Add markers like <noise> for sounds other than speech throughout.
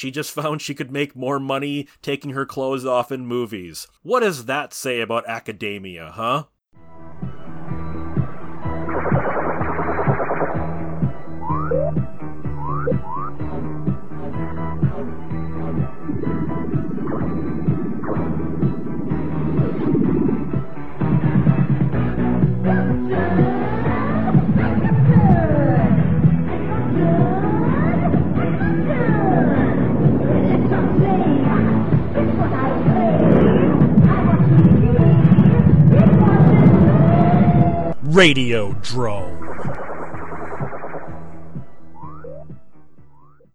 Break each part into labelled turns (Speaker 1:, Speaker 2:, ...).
Speaker 1: She just <laughs> found she could make more money taking her clothes off in movies. What does that say about academia, huh? Radio Drome.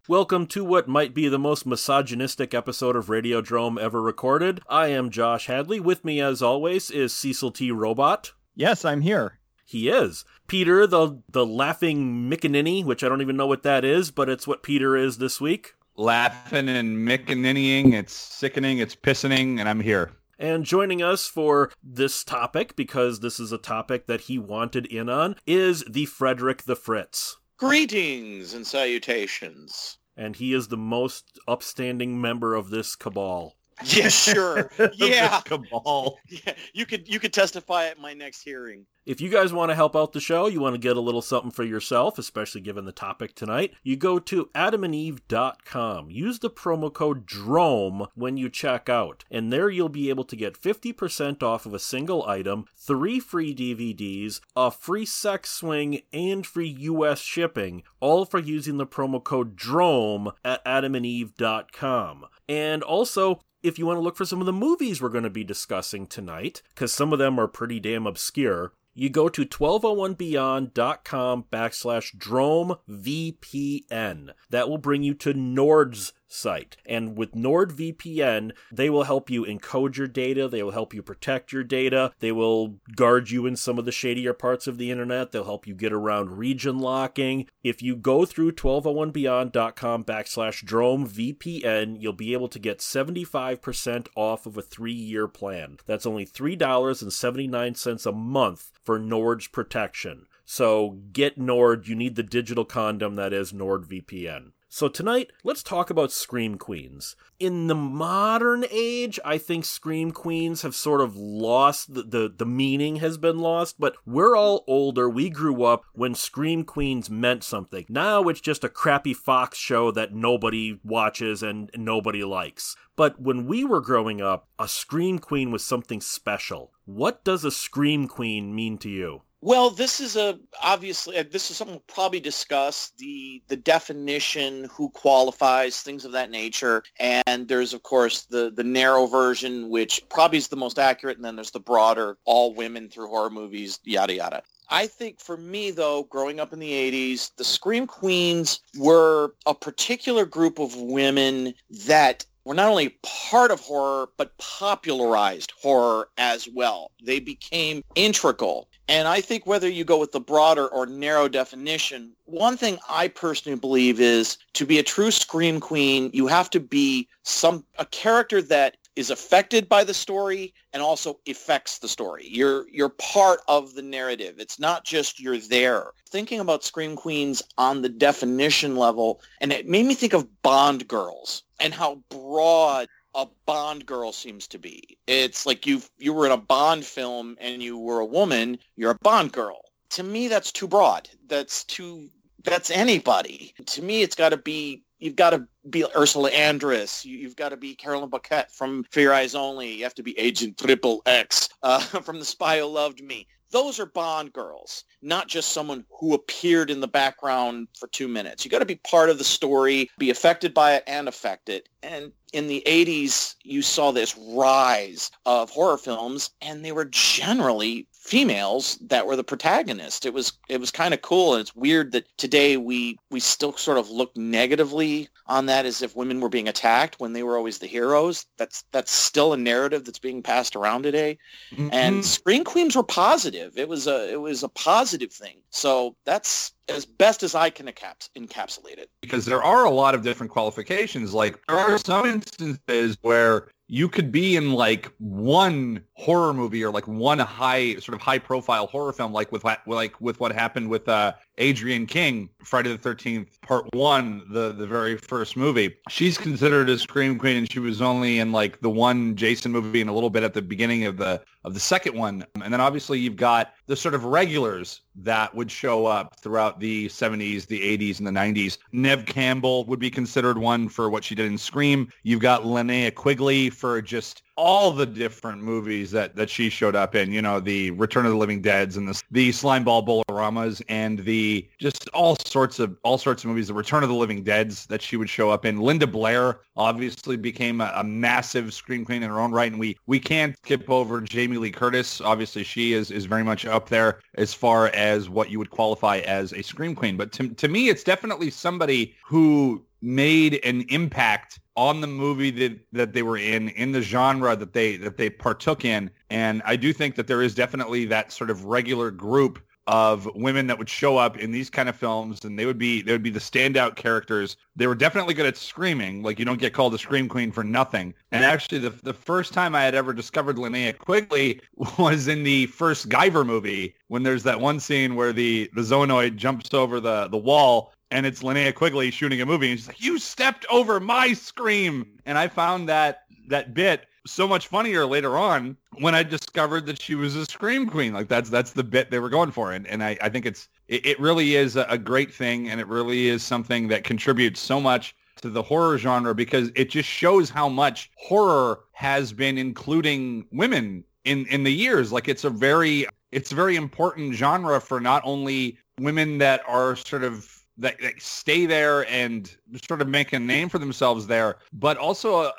Speaker 1: Welcome to what might be the most misogynistic episode of Radiodrome ever recorded. I am Josh Hadley. With me, as always, is Cecil T. Robot.
Speaker 2: Yes, I'm here.
Speaker 1: He is. Peter, the the laughing Mickaninny, which I don't even know what that is, but it's what Peter is this week.
Speaker 3: Laughing and Mickaninnying, it's sickening, it's pissening, and I'm here.
Speaker 1: And joining us for this topic, because this is a topic that he wanted in on, is the Frederick the Fritz.
Speaker 4: Greetings and salutations.
Speaker 1: And he is the most upstanding member of this cabal.
Speaker 4: Yeah, <laughs> sure. <laughs> yeah.
Speaker 3: cabal.
Speaker 4: Yeah, you could you could testify at my next hearing.
Speaker 1: If you guys want to help out the show, you want to get a little something for yourself, especially given the topic tonight, you go to adamandeve.com. Use the promo code DROME when you check out, and there you'll be able to get 50% off of a single item, three free DVDs, a free sex swing, and free US shipping, all for using the promo code DROME at adamandeve.com. And also, if you want to look for some of the movies we're going to be discussing tonight, because some of them are pretty damn obscure, you go to 1201beyond.com backslash drome VPN. That will bring you to Nord's site. And with NordVPN, they will help you encode your data, they will help you protect your data, they will guard you in some of the shadier parts of the internet, they'll help you get around region locking. If you go through 1201beyond.com backslash drome VPN, you'll be able to get 75% off of a three year plan. That's only $3.79 a month for Nord's protection. So get Nord. You need the digital condom that is NordVPN. So tonight, let's talk about Scream Queens. In the modern age, I think Scream Queens have sort of lost the, the, the meaning has been lost, but we're all older. We grew up when Scream Queens meant something. Now it's just a crappy Fox show that nobody watches and nobody likes. But when we were growing up, a Scream Queen was something special. What does a Scream Queen mean to you?
Speaker 4: Well, this is a obviously uh, this is something we'll probably discuss the the definition, who qualifies, things of that nature, and there's of course the the narrow version, which probably is the most accurate, and then there's the broader, all women through horror movies, yada yada. I think for me, though, growing up in the 80s, the Scream Queens were a particular group of women that were not only part of horror, but popularized horror as well. They became integral. And I think whether you go with the broader or narrow definition, one thing I personally believe is to be a true scream queen, you have to be some a character that is affected by the story and also affects the story. You're you're part of the narrative. It's not just you're there. Thinking about Scream Queens on the definition level, and it made me think of Bond girls and how broad a Bond girl seems to be. It's like you you were in a Bond film and you were a woman, you're a Bond girl. To me that's too broad. That's too that's anybody. To me it's got to be you've got to be Ursula Andress. You, have got to be Carolyn Bouquet from Your Eyes Only. You have to be Agent Triple X uh, <laughs> from The Spy Who Loved Me. Those are Bond girls, not just someone who appeared in the background for two minutes. You got to be part of the story, be affected by it and affect it. And in the 80s, you saw this rise of horror films, and they were generally females that were the protagonist. It was it was kind of cool, and it's weird that today we we still sort of look negatively on that as if women were being attacked when they were always the heroes. That's that's still a narrative that's being passed around today. Mm-hmm. And Scream Queens were positive. It was a it was a positive thing. So that's as best as I can encaps- encapsulate it.
Speaker 3: Because there are a lot of different qualifications. Like there are some instances where you could be in like one horror movie or like one high sort of high profile horror film like with what like with what happened with uh Adrienne King, Friday the 13th, part one, the, the very first movie. She's considered a scream queen and she was only in like the one Jason movie and a little bit at the beginning of the, of the second one. And then obviously you've got the sort of regulars that would show up throughout the 70s, the 80s, and the 90s. Neve Campbell would be considered one for what she did in Scream. You've got Linnea Quigley for just all the different movies that, that she showed up in, you know, the Return of the Living Deads and the, the Slimeball Bowl-O-Ramas and the just all sorts of all sorts of movies, the Return of the Living Deads that she would show up in. Linda Blair obviously became a, a massive scream queen in her own right. And we, we can't skip over Jamie Lee Curtis. Obviously she is, is very much up there as far as what you would qualify as a scream queen. But to, to me, it's definitely somebody who made an impact on the movie that, that they were in, in the genre that they that they partook in. And I do think that there is definitely that sort of regular group of women that would show up in these kind of films and they would be they would be the standout characters. They were definitely good at screaming. Like you don't get called a scream queen for nothing. And actually the the first time I had ever discovered Linnea Quigley <laughs> was in the first Guyver movie when there's that one scene where the the Zoanoid jumps over the the wall and it's Linnea Quigley shooting a movie and she's like, "You stepped over my scream." And I found that that bit so much funnier later on when I discovered that she was a scream queen. Like that's that's the bit they were going for, and and I, I think it's it, it really is a, a great thing, and it really is something that contributes so much to the horror genre because it just shows how much horror has been including women in in the years. Like it's a very it's a very important genre for not only women that are sort of that, that stay there and sort of make a name for themselves there, but also a,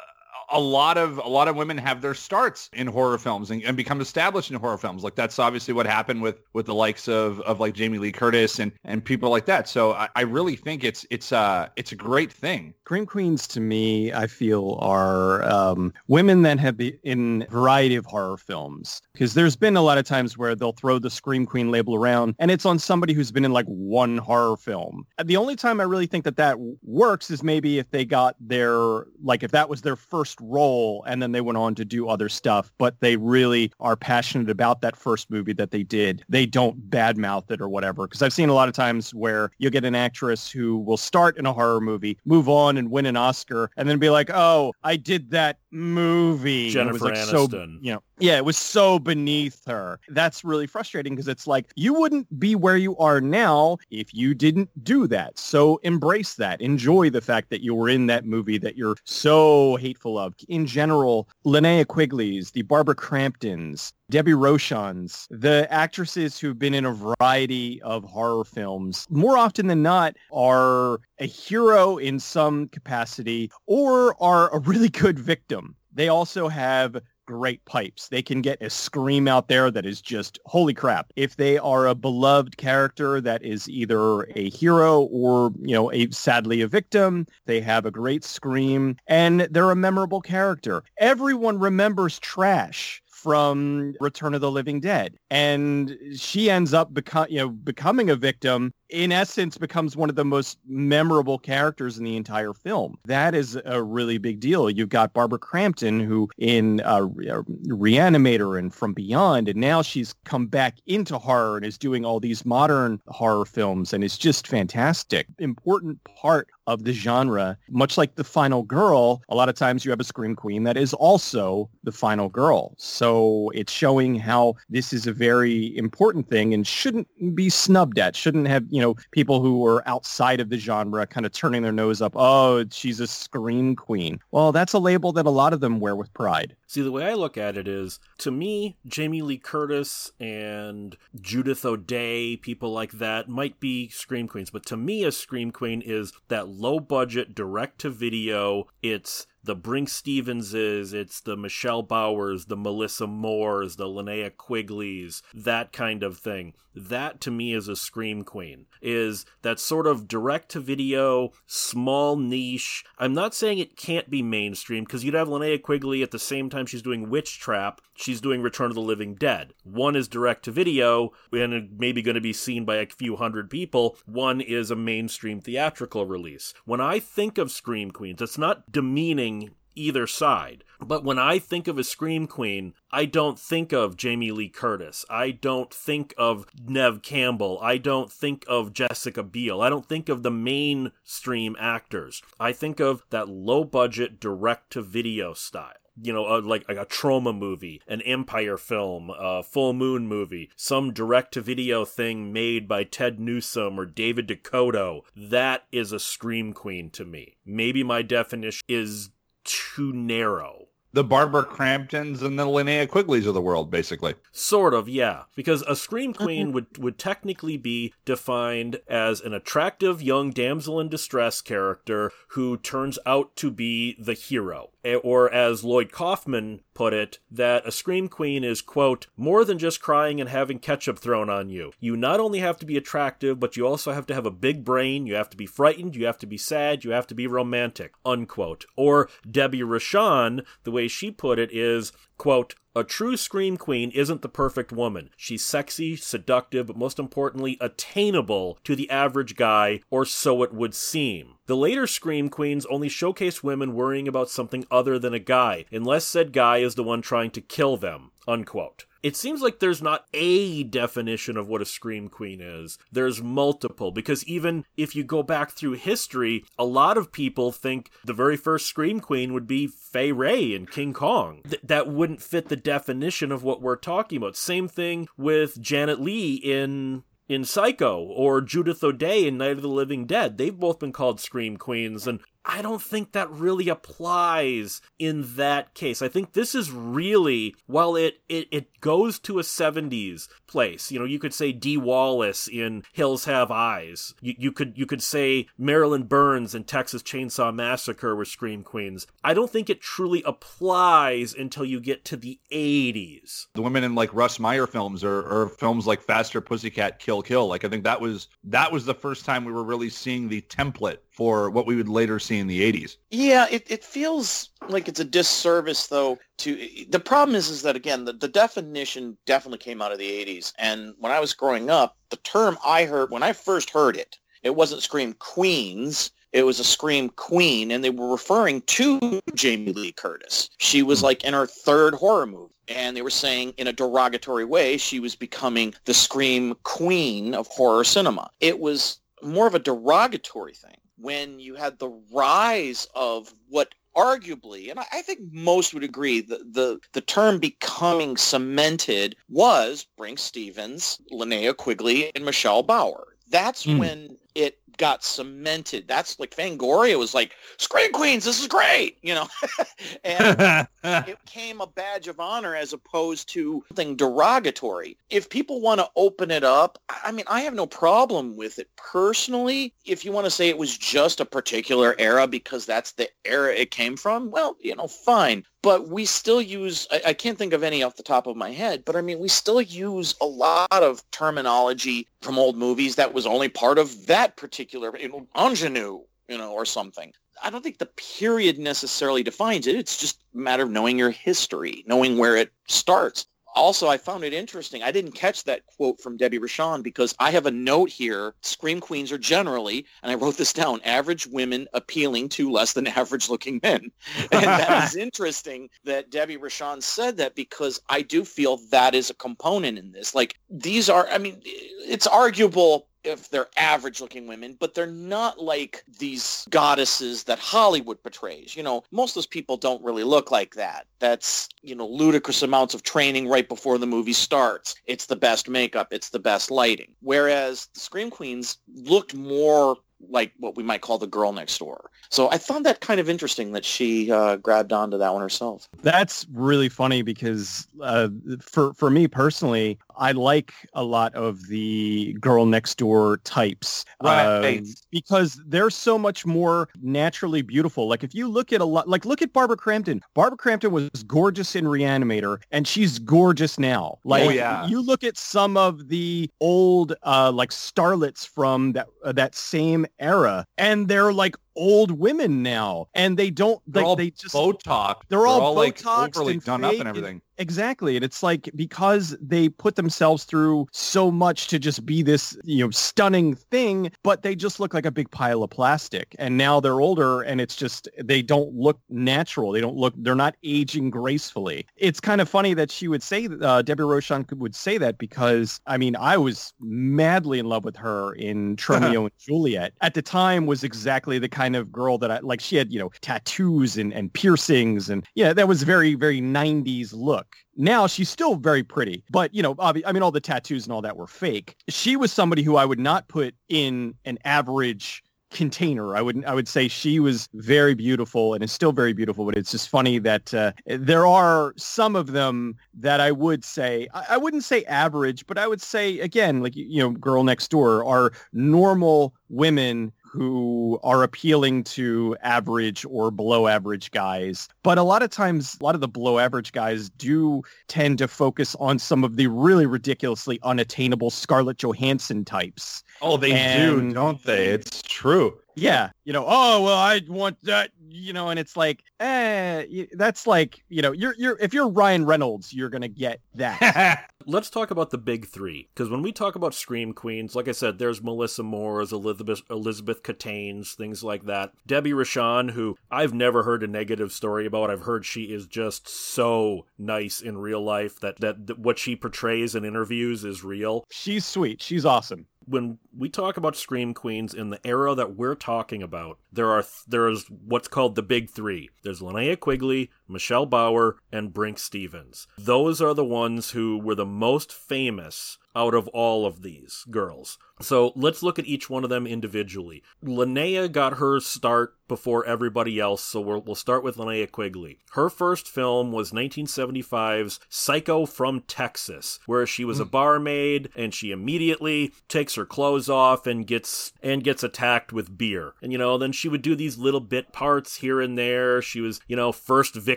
Speaker 3: a lot of a lot of women have their starts in horror films and, and, become established in horror films. Like that's obviously what happened with with the likes of of like Jamie Lee Curtis and and people like that. So I, I really think it's it's uh it's a great thing.
Speaker 2: Scream queens to me, I feel are um, women that have been in a variety of horror films because there's been a lot of times where they'll throw the scream queen label around and it's on somebody who's been in like one horror film. The only time I really think that that works is maybe if they got their like if that was their first first role and then they went on to do other stuff, but they really are passionate about that first movie that they did. They don't badmouth it or whatever. Because I've seen a lot of times where you'll get an actress who will start in a horror movie, move on and win an Oscar, and then be like, oh, I did that movie.
Speaker 1: Jennifer
Speaker 2: like
Speaker 1: Aniston.
Speaker 2: So, you know, yeah, it was so beneath her. That's really frustrating because it's like you wouldn't be where you are now if you didn't do that. So embrace that. Enjoy the fact that you were in that movie that you're so hateful of. In general, Linnea Quigley's, the Barbara Cramptons, Debbie Rochon's, the actresses who've been in a variety of horror films, more often than not, are a hero in some capacity or are a really good victim. They also have great pipes. They can get a scream out there that is just holy crap. If they are a beloved character that is either a hero or, you know, a sadly a victim, they have a great scream and they're a memorable character. Everyone remembers Trash from Return of the Living Dead. And she ends up beco- you know, becoming a victim in essence becomes one of the most memorable characters in the entire film. That is a really big deal. You've got Barbara Crampton who in uh, Reanimator and From Beyond, and now she's come back into horror and is doing all these modern horror films and it's just fantastic. Important part of the genre, much like the final girl, a lot of times you have a scream queen that is also the final girl. So it's showing how this is a very important thing and shouldn't be snubbed at, shouldn't have you know, people who are outside of the genre kind of turning their nose up. Oh, she's a scream queen. Well, that's a label that a lot of them wear with pride.
Speaker 1: See, the way I look at it is, to me, Jamie Lee Curtis and Judith O'Dea, people like that, might be scream queens. But to me, a scream queen is that low budget, direct to video. It's the Brinke Stevenses, it's the Michelle Bauers, the Melissa Moores, the Linnea Quigleys, that kind of thing. That to me is a scream queen. Is that sort of direct to video, small niche. I'm not saying it can't be mainstream because you'd have Linnea Quigley at the same time she's doing Witch Trap, she's doing Return of the Living Dead. One is direct to video and maybe going to be seen by a few hundred people. One is a mainstream theatrical release. When I think of scream queens, it's not demeaning either side. But when I think of a Scream Queen, I don't think of Jamie Lee Curtis. I don't think of Neve Campbell. I don't think of Jessica Biel. I don't think of the mainstream actors. I think of that low budget direct to video style you know, uh, like, like a Troma movie, an Empire film, a Full Moon movie, some direct to video thing made by Ted Newsom or David DeCoteau. That is a Scream Queen to me. Maybe my definition is too narrow
Speaker 3: the Barbara Cramptons and the Linnea Quigleys of the world, basically.
Speaker 1: Sort of, yeah. Because a Scream Queen would, would technically be defined as an attractive young damsel in distress character who turns out to be the hero. Eh, or as Lloyd Kaufman put it, that a Scream Queen is, quote, more than just crying and having ketchup thrown on you. You not only have to be attractive, but you also have to have a big brain, you have to be frightened, you have to be sad, you have to be romantic, unquote. Or Debbie Rochon, the way she put it is, quote, a true Scream Queen isn't the perfect woman. She's sexy, seductive, but most importantly, attainable to the average guy, or so it would seem. The later Scream Queens only showcase women worrying about something other than a guy, unless said guy is the one trying to kill them. Unquote it seems like there's not a definition of what a scream queen is. There's multiple because even if you go back through history, a lot of people think the very first scream queen would be Fay Wray in King Kong. Th- that wouldn't fit the definition of what we're talking about. Same thing with Janet Leigh in in Psycho or Judith O'Dea in Night of the Living Dead. They've both been called Scream Queens, and I don't think that really applies in that case. I think this is really, while it, it, it goes to a 70s place, you know, you could say Dee Wallace in Hills Have Eyes. You, you could you could say Marilyn Burns in Texas Chainsaw Massacre were Scream Queens. I don't think it truly applies until you get to the 80s.
Speaker 3: The women in like Russ Meyer films or, or films like Faster Pussycat Kill Kill. Like I think that was that was the first time we were really seeing the template for what we would later see in the 80s.
Speaker 4: Yeah, it, it feels like it's a disservice though to the problem is is that again the, the definition definitely came out of the 80s and when I was growing up the term I heard when I first heard it it wasn't scream queens it was a scream queen and they were referring to Jamie Lee Curtis. She was like in her third horror movie and they were saying in a derogatory way she was becoming the scream queen of horror cinema. It was more of a derogatory thing when you had the rise of what arguably, and I, think most would agree, the, the, the term becoming cemented was Brinke Stevens, Linnea Quigley, and Michelle Bauer. That's mm. when it got cemented. That's like Fangoria was like, Scream Queens, this is great, you know. <laughs> and <laughs> it became a badge of honor as opposed to something derogatory. If people want to open it up, I mean, I have no problem with it personally. If you want to say it was just a particular era because that's the era it came from, well, you know, fine but we still use I, I, can't think of any off the top of my head but i mean we still use a lot of terminology from old movies that was only part of that particular you know, ingenue you know or something. I don't think the period necessarily defines it. It's just a matter of knowing your history knowing where it starts also, I found it interesting. I didn't catch that quote from Debbie Rochon because I have a note here. Scream queens are generally, and I wrote this down, average women appealing to less than <laughs> average looking men. And that is <laughs> interesting that Debbie Rochon said that because I do feel that is a component in this. Like these are, I mean, it's arguable if they're average looking women, but they're not like these goddesses that Hollywood portrays. You know, most of those people don't really look like that. That's, you know, ludicrous amounts of training right before the movie starts. It's the best makeup. It's the best lighting. Whereas the Scream Queens looked more like what we might call the girl next door. So I found that kind of interesting that she uh, grabbed onto that one herself.
Speaker 2: That's really funny because uh, for for me personally, I like a lot of the girl next door types
Speaker 3: right.
Speaker 2: Um, because they're so much more naturally beautiful. Like if you look at a lot, like look at Barbara Crampton. Barbara Crampton was gorgeous in Reanimator, and she's gorgeous now. Like oh, yeah. you look at some of the old uh, like starlets from that uh, that same era, and they're like old women now, and they don't
Speaker 3: They're
Speaker 2: like
Speaker 3: all
Speaker 2: they just
Speaker 3: Botox.
Speaker 2: they're all
Speaker 3: like
Speaker 2: Botoxed
Speaker 3: overly
Speaker 2: and
Speaker 3: done up and
Speaker 2: and-
Speaker 3: everything.
Speaker 2: Exactly. And it's like because they put themselves through so much to just be this, you know, stunning thing, but they just look like a big pile of plastic. And now they're older and it's just they don't look natural. They don't look they're not aging gracefully. It's kind of funny that she would say uh, Debbie Rochon would say that because I mean, I was madly in love with her in <laughs> Romeo and Juliet. At the time was exactly the kind of girl that I like she had, you know, tattoos and, and piercings and yeah, that was very, very 90s look. Now she's still very pretty, but you know, obvi- I mean, all the tattoos and all that were fake. She was somebody who I would not put in an average container. I would I would say she was very beautiful and is still very beautiful. But it's just funny that uh, there are some of them that I would say I, I wouldn't say average, but I would say again, like you know, girl next door are normal women who are appealing to average or below average guys. But a lot of times, a lot of the below average guys do tend to focus on some of the really ridiculously unattainable Scarlett Johansson types.
Speaker 3: Oh, they
Speaker 2: And-
Speaker 3: do, don't they? It's true.
Speaker 2: Yeah, you know, oh well, I want that, you know, and it's like, eh, that's like, you know, you're you're if you're Ryan Reynolds, you're gonna get that. <laughs>
Speaker 1: Let's talk about the big three, because when we talk about Scream Queens, like I said, there's Melissa Moore's, Elizabeth Elizabeth Kaitan's, things like that. Debbie Rochon, who I've never heard a negative story about. I've heard she is just so nice in real life that that, that what she portrays in interviews is real.
Speaker 2: She's sweet. She's awesome.
Speaker 1: When we talk about scream queens in the era that we're talking about, there are there's what's called the big three. There's Linnea Quigley, Michelle Bauer, and Brinke Stevens. Those are the ones who were the most famous out of all of these girls. So let's look at each one of them individually. Linnea got her start before everybody else, so we'll, we'll start with Linnea Quigley. Her first film was 1975's Psycho from Texas, where she was a hmm. barmaid and she immediately takes her clothes off and gets and gets attacked with beer. And you know, then she would do these little bit parts here and there. She was, you know, first victim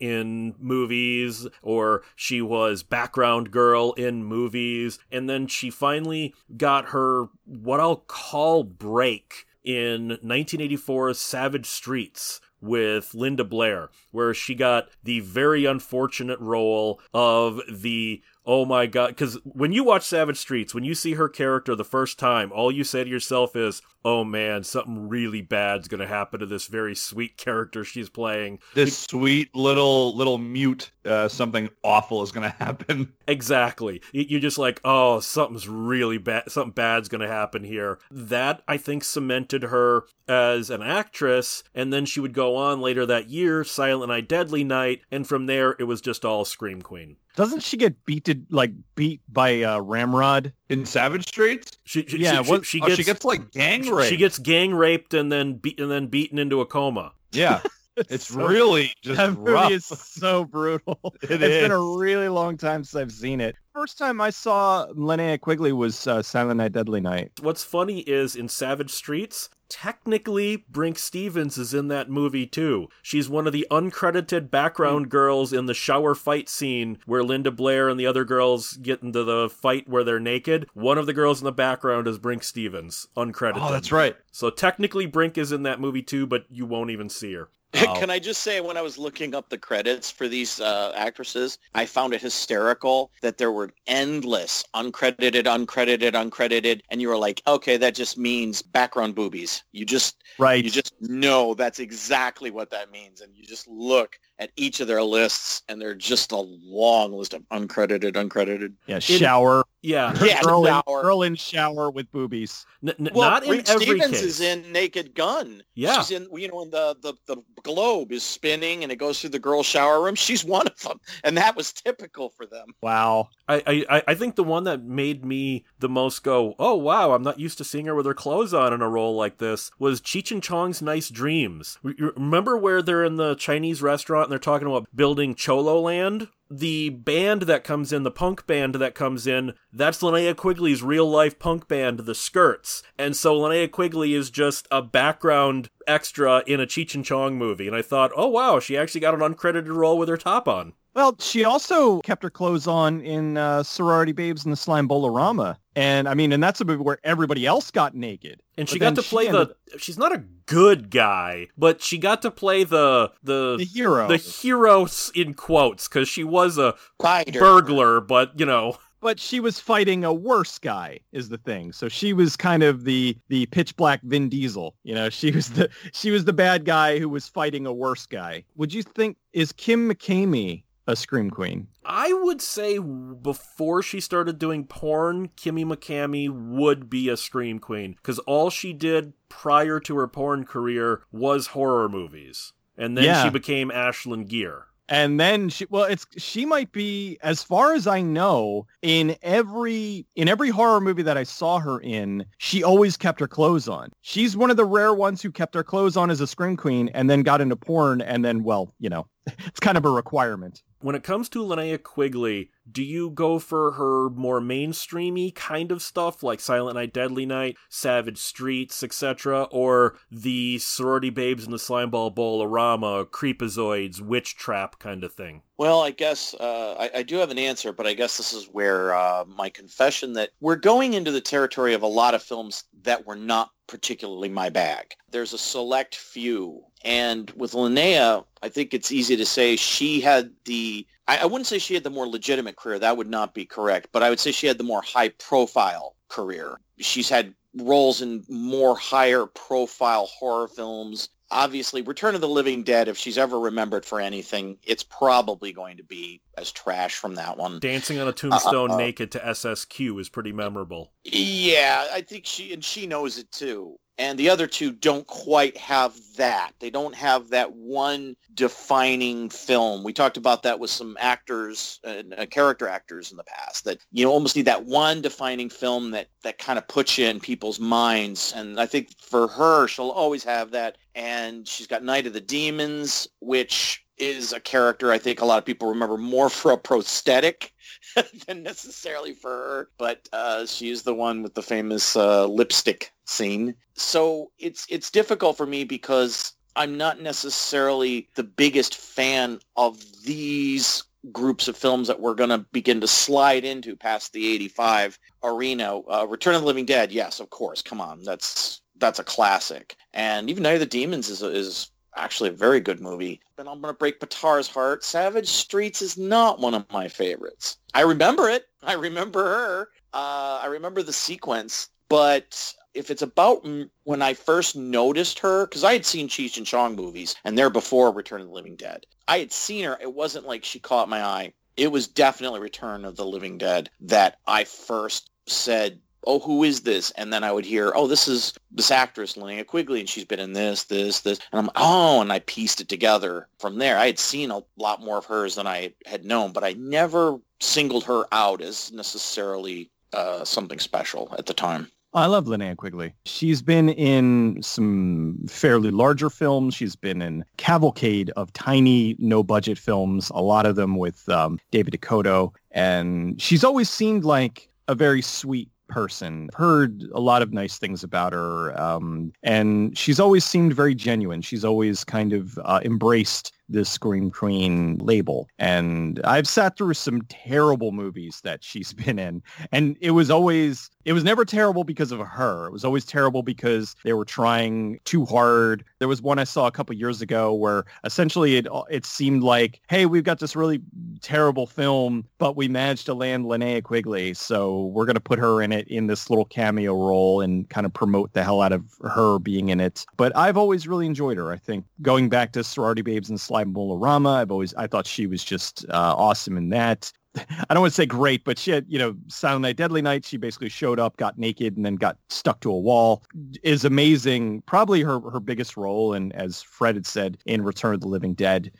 Speaker 1: in movies or she was background girl in movies and then she finally got her what I'll call break in 1984's Savage Streets with Linda Blair, where she got the very unfortunate role of the oh my god. Because when you watch Savage Streets, when you see her character the first time, all you say to yourself is, oh man, something really bad's to happen to this very sweet character she's playing.
Speaker 3: this sweet little little mute uh, something awful is going <laughs> to happen
Speaker 1: Exactly. You're just like, oh, something's really bad. Something bad's going to happen here. That, I think, cemented her as an actress. And then she would go on later that year, Silent Night, Deadly Night. And from there, it was just all Scream Queen.
Speaker 2: Doesn't she get beat to, like beat by uh, Ramrod?
Speaker 3: in savage streets
Speaker 1: She, she,
Speaker 2: Yeah,
Speaker 1: she,
Speaker 2: what-
Speaker 1: she,
Speaker 3: oh,
Speaker 1: gets,
Speaker 3: she gets like gang raped
Speaker 1: she gets gang raped and then beat and then beaten into a coma.
Speaker 3: yeah <laughs> <laughs> it's
Speaker 2: so-
Speaker 3: really just
Speaker 2: that
Speaker 3: rough
Speaker 2: movie is so <laughs> brutal.
Speaker 3: It
Speaker 2: It's
Speaker 3: is.
Speaker 2: been a really long time since I've seen it. First time I saw Linnea Quigley was uh, Silent Night, Deadly Night.
Speaker 1: What's funny is in Savage Streets, technically Brinke Stevens is in that movie too. She's one of the uncredited background girls in the shower fight scene where Linda Blair and the other girls get into the fight where they're naked. One of the girls in the background is Brinke Stevens, uncredited.
Speaker 3: oh that's right
Speaker 1: So technically Brinke is in that movie too, but you won't even see her.
Speaker 3: Wow.
Speaker 4: Can I just say, when I was looking up the credits for these uh, actresses, I found it hysterical that there were endless uncredited, uncredited, uncredited, and you were like, okay, that just means background boobies. You just,
Speaker 2: Right.
Speaker 4: you just know that's exactly what that means, and you just look at each of their lists, and they're just a long list of uncredited, uncredited.
Speaker 2: yeah, shower.
Speaker 1: Yeah.
Speaker 4: Yeah,
Speaker 2: girl, in,
Speaker 4: shower.
Speaker 2: girl in shower with boobies.
Speaker 1: N- n-
Speaker 4: Well,
Speaker 1: not in every
Speaker 4: Stevens
Speaker 1: case.
Speaker 4: is in Naked Gun.
Speaker 1: Yeah.
Speaker 4: She's in, you know, when the, the, the globe is spinning and it goes through the girl shower room. She's one of them. And that was typical for them.
Speaker 2: Wow.
Speaker 1: I, I, I think the one that made me the most go, oh wow, I'm not used to seeing her with her clothes on in a role like this was Cheech and Chong's Nice Dreams. Remember where they're in the Chinese restaurant and they're talking about building Cholo Land? The band that comes in, the punk band that comes in, that's Linnea Quigley's real life punk band, The Skirts. And so Linnea Quigley is just a background extra in a Cheech and Chong movie. And I thought, oh wow, she actually got an uncredited role with her top on.
Speaker 2: Well, she also kept her clothes on in uh, Sorority Babes and the Slime Bowl-O-Rama. And I mean, and that's a movie where everybody else got naked.
Speaker 1: And she got to play
Speaker 2: she
Speaker 1: the.
Speaker 2: ended-
Speaker 1: She's not a good guy, but she got to play the the
Speaker 2: The hero.
Speaker 1: the hero in quotes because she was a
Speaker 4: Fighter.
Speaker 1: burglar, but you know,
Speaker 2: but she was fighting a worse guy is the thing. So she was kind of the the pitch black Vin Diesel. You know, she was the she was the bad guy who was fighting a worse guy. Would you think is Kim McKamy a scream queen?
Speaker 1: I would say before she started doing porn, Kimmy McKamy would be a scream queen because all she did prior to her porn career was horror movies, and then
Speaker 2: Yeah.
Speaker 1: she became Ashlyn Gere.
Speaker 2: And then she well it's she might be as far as I know in every in every horror movie that I saw her in, she always kept her clothes on. She's one of the rare ones who kept her clothes on as a scream queen and then got into porn and then well, you know, <laughs> it's kind of a requirement.
Speaker 1: When it comes to Linnea Quigley, do you go for her more mainstreamy kind of stuff like Silent Night, Deadly Night, Savage Streets, etc., or the Sorority Babes in the Slimeball Bowl-orama, Creepazoids, Witch Trap kind of thing?
Speaker 4: Well, I guess uh, I, I do have an answer, but I guess this is where uh, my confession that we're going into the territory of a lot of films that were not particularly my bag. There's a select few. And with Linnea, I think it's easy to say she had the, I, I wouldn't say she had the more legitimate career. That would not be correct. But I would say she had the more high profile career. She's had roles in more higher profile horror films obviously return of the living dead if she's ever remembered for anything it's probably going to be as trash from that one
Speaker 1: Dancing on a tombstone
Speaker 4: Uh, uh, uh.
Speaker 1: naked to SSQ is pretty memorable.
Speaker 4: yeah i think she and she knows it too and the other two don't quite have that. They don't have that one defining film. We talked about that with some actors and uh, character actors in the past that you almost need that one defining film that that kind of puts you in people's minds. And i think for her she'll always have that. And she's got night of the demons which is a character i think a lot of people remember more for a prosthetic <laughs> than necessarily for her, but uh, she's the one with the famous uh, lipstick scene. So it's it's difficult for me because I'm not necessarily the biggest fan of these groups of films that we're going to begin to slide into past the 85 arena. Uh, Return of the Living Dead, yes, of course. Come on, that's that's a classic. And even Night of the Demons is is actually a very good movie. And I'm going to break Patar's heart. Savage Streets is not one of my favorites. I remember it. <laughs> I remember her. Uh, I remember the sequence. But if it's about when I first noticed her, because I had seen Cheech and Chong movies, and they're before Return of the Living Dead. I had seen her. It wasn't like she caught my eye. It was definitely Return of the Living Dead that I first said, oh, who is this? And then I would hear, oh, this is this actress, Linnea Quigley, and she's been in this, this, this. And I'm, oh, and I pieced it together from there. I had seen a lot more of hers than I had known, but I never singled her out as necessarily uh, something special at the time.
Speaker 2: I love Linnea Quigley. She's been in some fairly larger films. She's been in cavalcade of tiny, no-budget films, a lot of them with um, David DeCoteau. And she's always seemed like a very sweet person. Heard a lot of nice things about her. Um, and she's always seemed very genuine. She's always kind of uh, embraced this Scream Queen label. And I've sat through some terrible movies that she's <laughs> been in. And it was always, it was never terrible because of her. It was always terrible because they were trying too hard. There was one I saw a couple years ago where essentially it, it seemed like, hey, we've got this really terrible film, but we managed to land Linnea Quigley. So we're going to put her in it in this little cameo role and kind of promote the hell out of her being in it. But I've always really enjoyed her. I think going back to Sorority Babes and Bowl-O-Rama, I've always, I thought she was just uh, awesome in that. <laughs> I don't want to say great, but she had, you know, Silent Night, Deadly Night. She basically showed up, got naked, and then got stuck to a wall. Is amazing. Probably her her biggest role, and as Fred had said in Return of the Living Dead,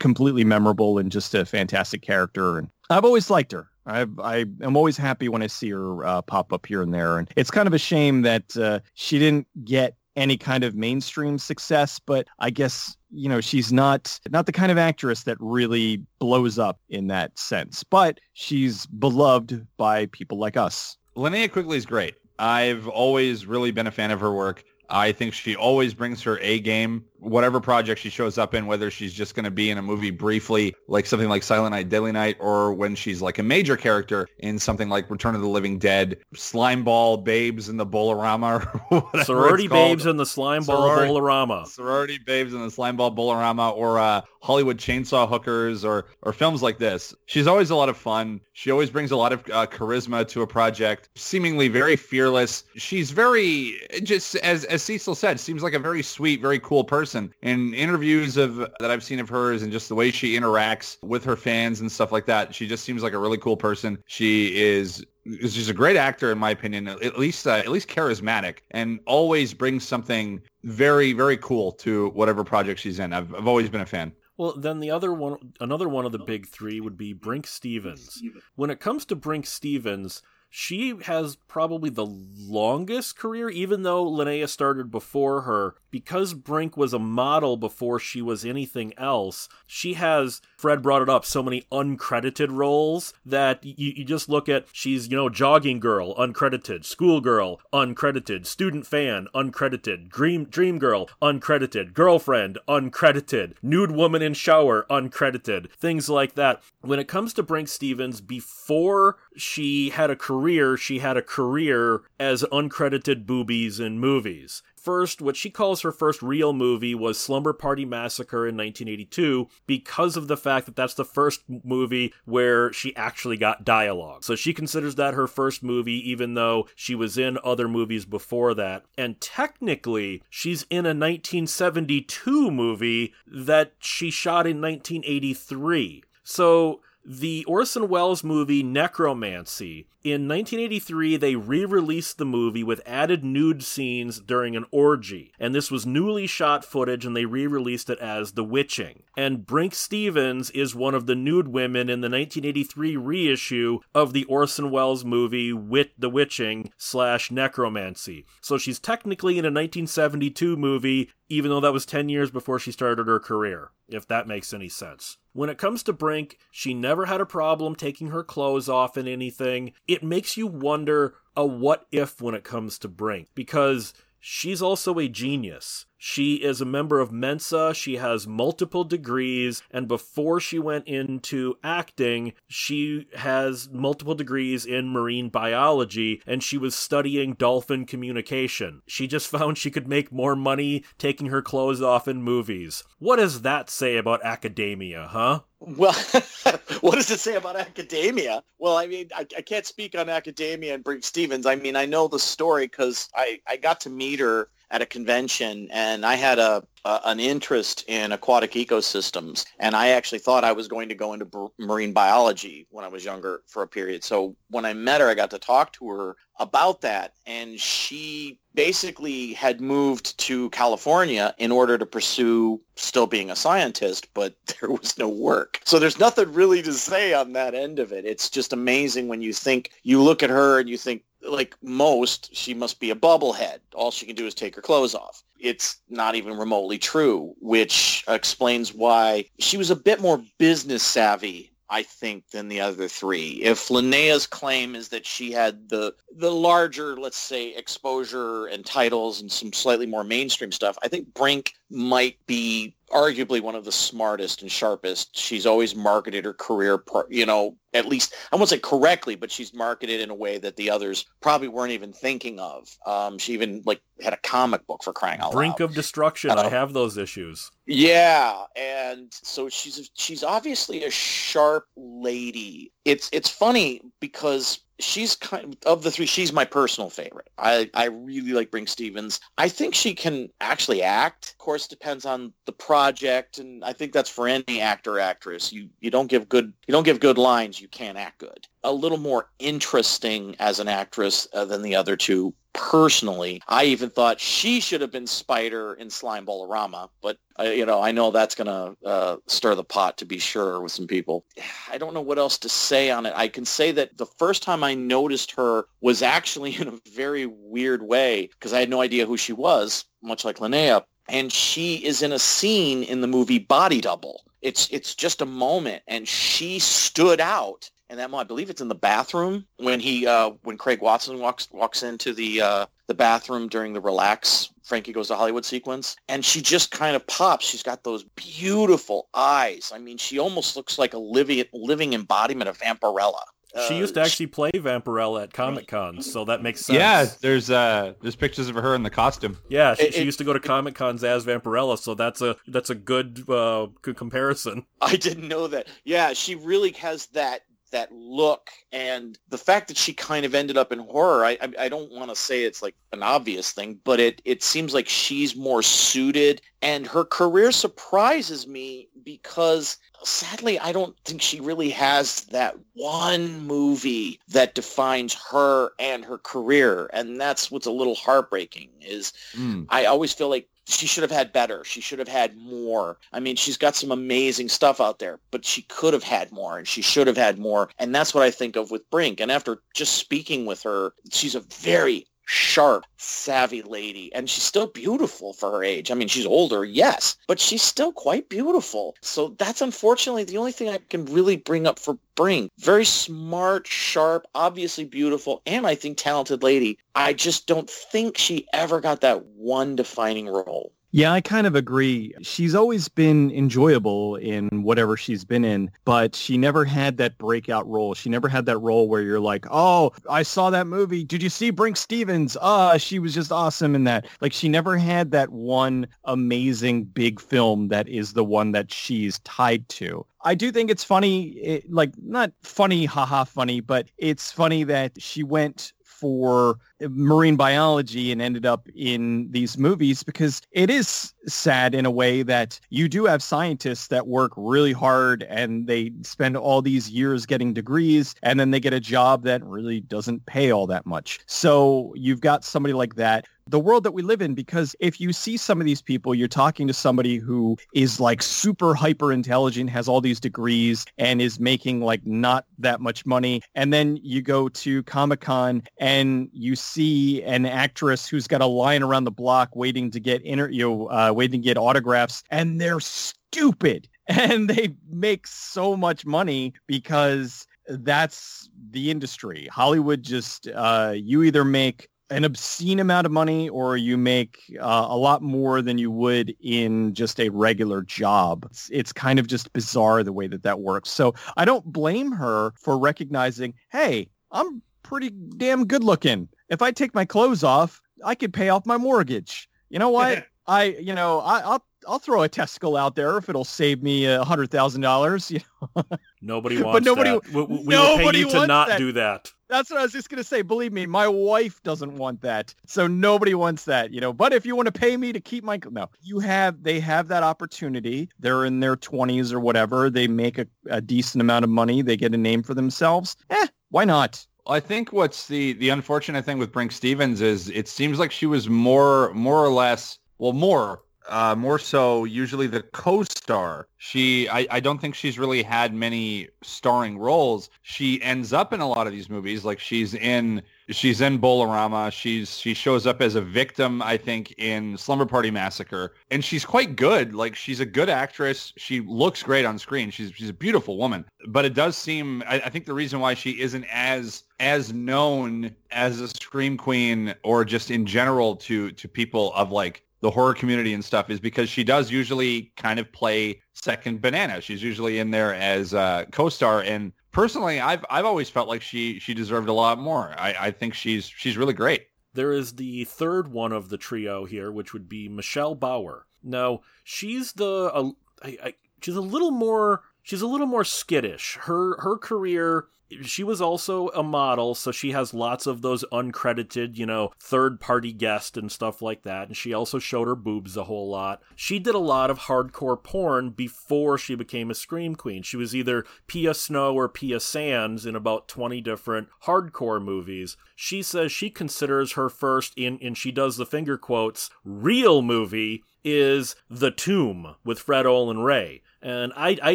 Speaker 2: completely memorable and just a fantastic character. And I've always liked her. I've, I am always happy when I see her uh, pop up here and there. And it's kind of a shame that uh, she didn't get any kind of mainstream success, but I guess you know she's not not the kind of actress that really blows up in that sense. But she's beloved by people like us.
Speaker 3: Linnea Quigley is great. I've always really been a fan of her work. I think she always brings her A game whatever project she shows up in, whether she's just going to be in a movie briefly, like something like Silent Night, Deadly Night, or when she's like a major character in something like Return of the Living Dead, Slime Ball Babes in the Bowl-O-Rama, <laughs> or whatever
Speaker 1: Sorority. Babes in the Slime Ball
Speaker 3: Sorority-
Speaker 1: Bowl-O-Rama.
Speaker 3: Sorority Babes in the Slime Ball Bowl-O-Rama or uh, Hollywood Chainsaw Hookers or or films like this. She's always a lot of fun. She always brings a lot of uh, charisma to a project. Seemingly very fearless. She's very just as as Cecil said, seems like a very sweet, very cool person. In interviews of that I've seen of hers and just the way she interacts with her fans and stuff like that, she just seems like a really cool person. She is just a great actor in my opinion at least uh, at least charismatic and always brings something very very cool to whatever project she's in i've, I've always been a fan
Speaker 1: Well, then the other one, another one of the big three would be Brinke Stevens. When it comes to Brinke Stevens, she has probably the longest career, even though Linnea started before her. Because Brinke was a model before she was anything else, she has, Fred brought it up, so many uncredited roles that you, you just look at, she's, you know, jogging girl, uncredited, schoolgirl, uncredited, student fan, uncredited, dream, dream girl, uncredited, girlfriend, uncredited, nude woman in shower, uncredited, things like that. When it comes to Brinke Stevens, before she had a career, she had a career as uncredited boobies in movies. First, what she calls her first real movie was Slumber Party Massacre in 1982 because of the fact that that's the first movie where she actually got dialogue. So she considers that her first movie, even though she was in other movies before that. And technically, she's in a 1972 movie that she shot in 1983. So the Orson Welles movie Necromancy. In 1983, they re released the movie with added nude scenes during an orgy. And this was newly shot footage, and they re released it as The Witching. And Brinke Stevens is one of the nude women in the 1983 reissue of the Orson Welles movie Wit The Witching slash Necromancy. So she's technically in a 1972 movie, even though that was 10 years before she started her career, if that makes any sense. When it comes to Brinke, she never had a problem taking her clothes off in anything. It makes you wonder a what if when it comes to Brinke, because she's also a genius. She is a member of Mensa. She has multiple degrees. And before she went into acting, she has multiple degrees in marine biology and she was studying dolphin communication. She just <laughs> found she could make more money taking her clothes off in movies. What does that say about academia, huh?
Speaker 4: Well, <laughs> what does it say about academia? Well, I mean, I, I can't speak on academia and Brinke Stevens. I mean, I know the story because I, I got to meet her at a convention and I had a, a an interest in aquatic ecosystems and I actually thought I was going to go into b- marine biology when I was younger for a period. So when I met her, I got to talk to her about that and she basically had moved to California in order to pursue still being a scientist, but <laughs> there was no work. So there's nothing really to say on that end of it. It's just amazing when you think, you look at her and you think, like most, she must be a bubblehead. All she can do is take her clothes off. It's not even remotely true, which explains why she was a bit more business savvy I think, than the other three. If Linnea's claim is that she had the the larger, let's say, exposure and titles and some slightly more mainstream stuff, I think Brinke might be arguably one of the smartest and sharpest. She's always marketed her career, you know, at least I won't say correctly, but she's marketed in a way that the others probably weren't even thinking of. Um, she even like had a comic book for crying out
Speaker 1: Brinke
Speaker 4: loud.
Speaker 1: of destruction.
Speaker 4: Uh,
Speaker 1: I have those issues.
Speaker 4: Yeah, and so she's she's obviously a sharp lady. It's it's funny because she's kind of the three. She's my personal favorite. I I really like Brinke Stevens. I think she can actually act. Of course, depends on the project, and I think that's for any actor actress. You you don't give good you don't give good lines, you can't act good. A little more interesting as an actress uh, than the other two personally. I even thought she should have been Spider in Slime Bowl-O-Rama, but uh, you know, I know that's going to uh, stir the pot to be sure with some people. I don't know what else to say on it. I can say that the first time I noticed her was actually in a very weird way because I had no idea who she was, much like Linnea. And she is in a scene in the movie Body Double. It's it's just a moment, and she stood out and that I believe it's in the bathroom when he uh, when Craig Wasson walks walks into the uh, the bathroom during the relax Frankie Goes to Hollywood sequence, and she just kind of pops. She's got those beautiful eyes. I mean, she almost looks like a living living embodiment of Vampirella.
Speaker 1: She used to
Speaker 4: Uh,
Speaker 1: actually play Vampirella at Comic Cons, so that makes sense.
Speaker 3: Yeah, there's uh there's pictures of her in the costume.
Speaker 1: yeah. She,
Speaker 4: It-
Speaker 1: she used to go to Comic Cons as Vampirella, so that's a that's a good uh, good comparison. <laughs>
Speaker 4: I didn't know that. Yeah, she really has that that look, and the fact that she kind of ended up in horror. I I, I don't want to say it's like an obvious thing, but it it seems like she's more suited, and her career surprises me because sadly I don't think she really has that one movie that defines her and her career, and that's what's a little heartbreaking. Is
Speaker 3: Mm.
Speaker 4: I always feel like she should have had better. She should have had more. I mean, she's got some amazing stuff out there, but she could have had more and she should have had more. And that's what I think of with Brinke. And after just speaking with her, she's a very sharp, savvy lady. And she's still beautiful for her age. I mean, she's older, yes, but she's still quite beautiful. So that's unfortunately the only thing I can really bring up for Brinke. Very smart, sharp, obviously beautiful, and I think talented lady. I just don't think she ever got that one defining role.
Speaker 2: Yeah, I kind of agree. She's always been enjoyable in whatever she's been in, but she never had that breakout role. She never had that role where you're like, oh, I saw that movie. Did you see Brinke Stevens? Ah, she was just awesome in that. Like she never had that one amazing big film that is the one that she's tied to. I do think it's funny, it, like not funny, haha funny, but it's funny that she went for marine biology and ended up in these movies because it is sad in a way that you do have scientists that work really hard and they spend all these years getting degrees and then they get a job that really doesn't pay all that much. So you've got somebody like that the world that we live in because if you see some of these people you're talking to somebody who is like super hyper intelligent has all these degrees and is making like not that much money and then you go to comic-con and you see an actress who's got a line around the block waiting to get inter- you know, uh, waiting to get autographs and they're stupid <laughs> and they make so much money because that's the industry hollywood just uh, you either make an obscene amount of money or you make uh, a lot more than you would in just a regular job. It's, it's kind of just bizarre the way that that works. So I don't blame her for recognizing, hey, I'm pretty damn good looking. If I take my clothes off, I could pay off my mortgage. You know what? <laughs> I, you know, I, I'll, I'll throw a testicle out there if it'll save me a hundred thousand dollars. You know, <laughs>
Speaker 1: Nobody
Speaker 2: But
Speaker 1: wants
Speaker 2: nobody-
Speaker 1: that. We, we will pay
Speaker 2: nobody
Speaker 1: you to
Speaker 2: wants
Speaker 1: not
Speaker 2: that.
Speaker 1: do that.
Speaker 2: That's what I was just gonna say. Believe me, my wife doesn't want that, so nobody wants that, you know. But if you want to pay me to keep my no, you have they have that opportunity. They're in their twenties or whatever. They make a, a decent amount of money. They get a name for themselves. Eh, why not?
Speaker 3: I think what's the the unfortunate thing with Brinke Stevens is it seems like she was more more or less well more uh, more so usually the co-star. She I, I don't think she's really had many starring roles. She ends up in a lot of these movies like she's in she's in Bowl-O-Rama. She's she shows up as a victim I think in Slumber Party Massacre and she's quite good. Like she's a good actress. She looks great on screen. She's she's a beautiful woman. But it does seem I, I think the reason why she isn't as as known as a scream queen or just in general to to people of like the horror community and stuff is because she does usually kind of play second banana. She's usually in there as a co-star and personally I've I've always felt like she she deserved a lot more. I, I think she's she's really great.
Speaker 1: There is the third one of the trio here, which would be Michelle Bauer. Now, she's the uh, I, I, she's a little more she's a little more skittish. Her her career she was also a model, so she has lots of those uncredited, you know, third party guests and stuff like that. And she also showed her boobs a whole lot. She did a lot of hardcore porn before she became a Scream Queen. She was either Pia Snow or Pia Sands in about 20 different hardcore movies. She says she considers her first, in, and she does the finger quotes, real movie is The Tomb with Fred Olen Ray. And I, I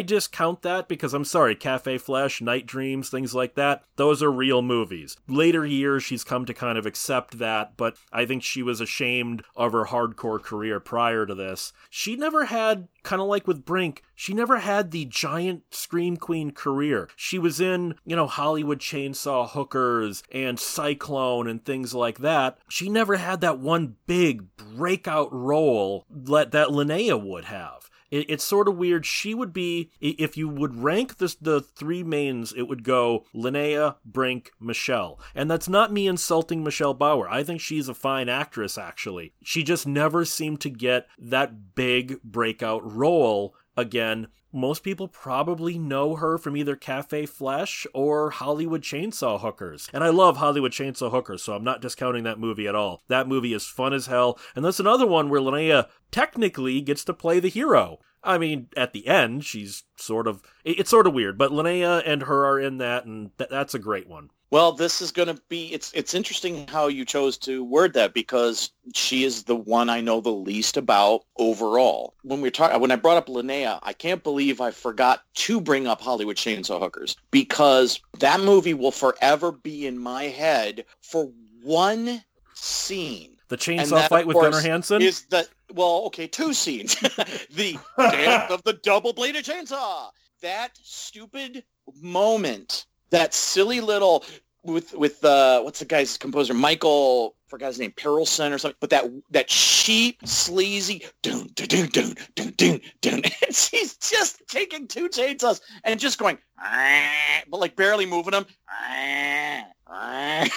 Speaker 1: discount that because I'm sorry, Cafe Flesh, Night Dreams, things like that, those are real movies. Later years, she's come to kind of accept that, but I think she was ashamed of her hardcore career prior to this. She never had, kind of like with Brinke, she never had the giant Scream Queen career. She was in, you know, Hollywood Chainsaw Hookers and Cyclone and things like that. She never had that one big breakout role that Linnea would have it, it's sort of weird. She would be, if you would rank this, the three mains, it would go Linnea, Brinke, Michelle. And that's not me insulting Michelle Bauer. I think she's a fine actress, actually. She just never seemed to get that big breakout role again most people probably know her from either Cafe Flesh or Hollywood Chainsaw Hookers. And I love Hollywood Chainsaw Hookers, so I'm not discounting that movie at all. That movie is fun as hell. And that's another one where Linnea technically gets to play the hero. I mean, at the end, she's sort of. It's sort of weird, but Linnea and her are in that, and th- that's a great one.
Speaker 4: Well, this is going to be it's it's interesting how you chose to word that because she is the one I know the least about overall. When we talk when I brought up Linnea, I can't believe I forgot to bring up Hollywood Chainsaw Hookers because that movie will forever be in my head for one scene.
Speaker 1: The chainsaw fight with Gunnar Hansen
Speaker 4: is the well, okay, two scenes. <laughs> the dance <laughs> of the double-bladed chainsaw. That stupid moment that silly little with with uh what's the guy's composer? Michael forgot his name Perelson or something but that that cheap sleazy dun dun dun dun dun, dun. <laughs> and she's just taking two chainsaws and just going ah, but like barely moving them ah, ah.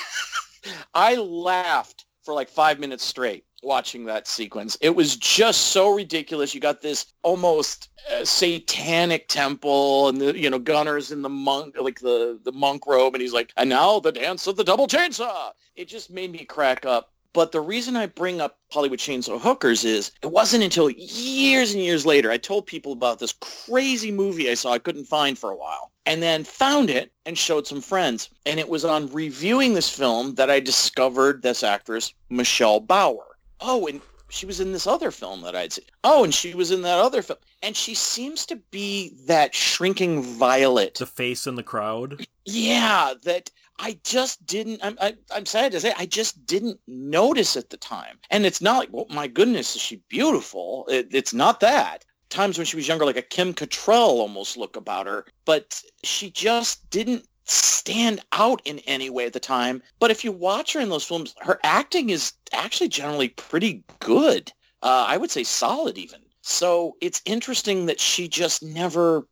Speaker 4: <laughs> I laughed for like five minutes straight watching that sequence. It was just so ridiculous. You got this almost uh, satanic temple and the, you know, Gunnar's in the monk, like the, the monk robe. And he's like, and now the dance of the double chainsaw. It just made me crack up. But the reason I bring up Hollywood Chainsaw Hookers is it wasn't until years and years later I told people about this crazy movie I saw I couldn't find for a while and then found it and showed some friends. And it was on reviewing this film that I discovered this actress, Michelle Bauer oh, and she was in this other film that I'd seen. Oh, and she was in that other film. And she seems to be that shrinking violet.
Speaker 1: The face in the crowd?
Speaker 4: Yeah, that I just didn't, I'm, I, am i am sad to say, I just didn't notice at the time. And it's not like, well, my goodness, is she beautiful? It, it's not that. Times when she was younger, like a Kim Cattrall almost look about her. But she just didn't stand out in any way at the time. But if you watch her in those films, her acting is actually generally pretty good. Uh, I would say solid even. So it's interesting that she just never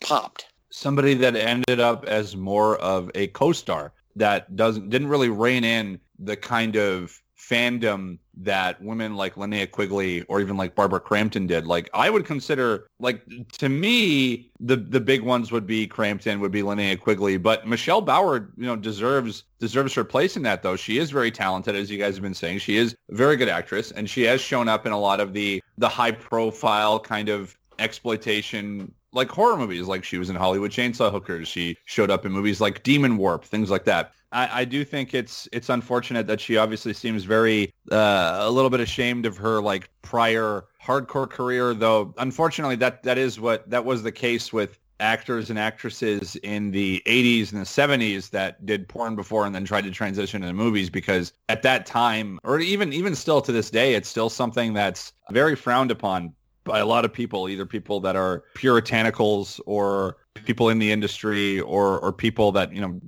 Speaker 4: popped.
Speaker 3: Somebody that ended up as more of a co-star that doesn't didn't really rein in the kind of fandom that women like Linnea Quigley or even like Barbara Crampton did. Like I would consider like to me the the big ones would be Crampton, would be Linnea Quigley, but Michelle Bauer, you know, deserves deserves her place in that though. She is very talented as you guys have been saying. She is a very good actress and she has shown up in a lot of the the high profile kind of exploitation like horror movies like she was in Hollywood Chainsaw Hookers. She showed up in movies like Demon Warp, things like that. I, I do think it's it's unfortunate that she obviously seems very uh, a little bit ashamed of her like prior hardcore career, though. Unfortunately, that that is what that was the case with actors and actresses in the 80s and the 70s that did porn before and then tried to transition into movies because at that time or even even still to this day it's still something that's very frowned upon by a lot of people either people that are puritanicals or people in the industry or or people that you know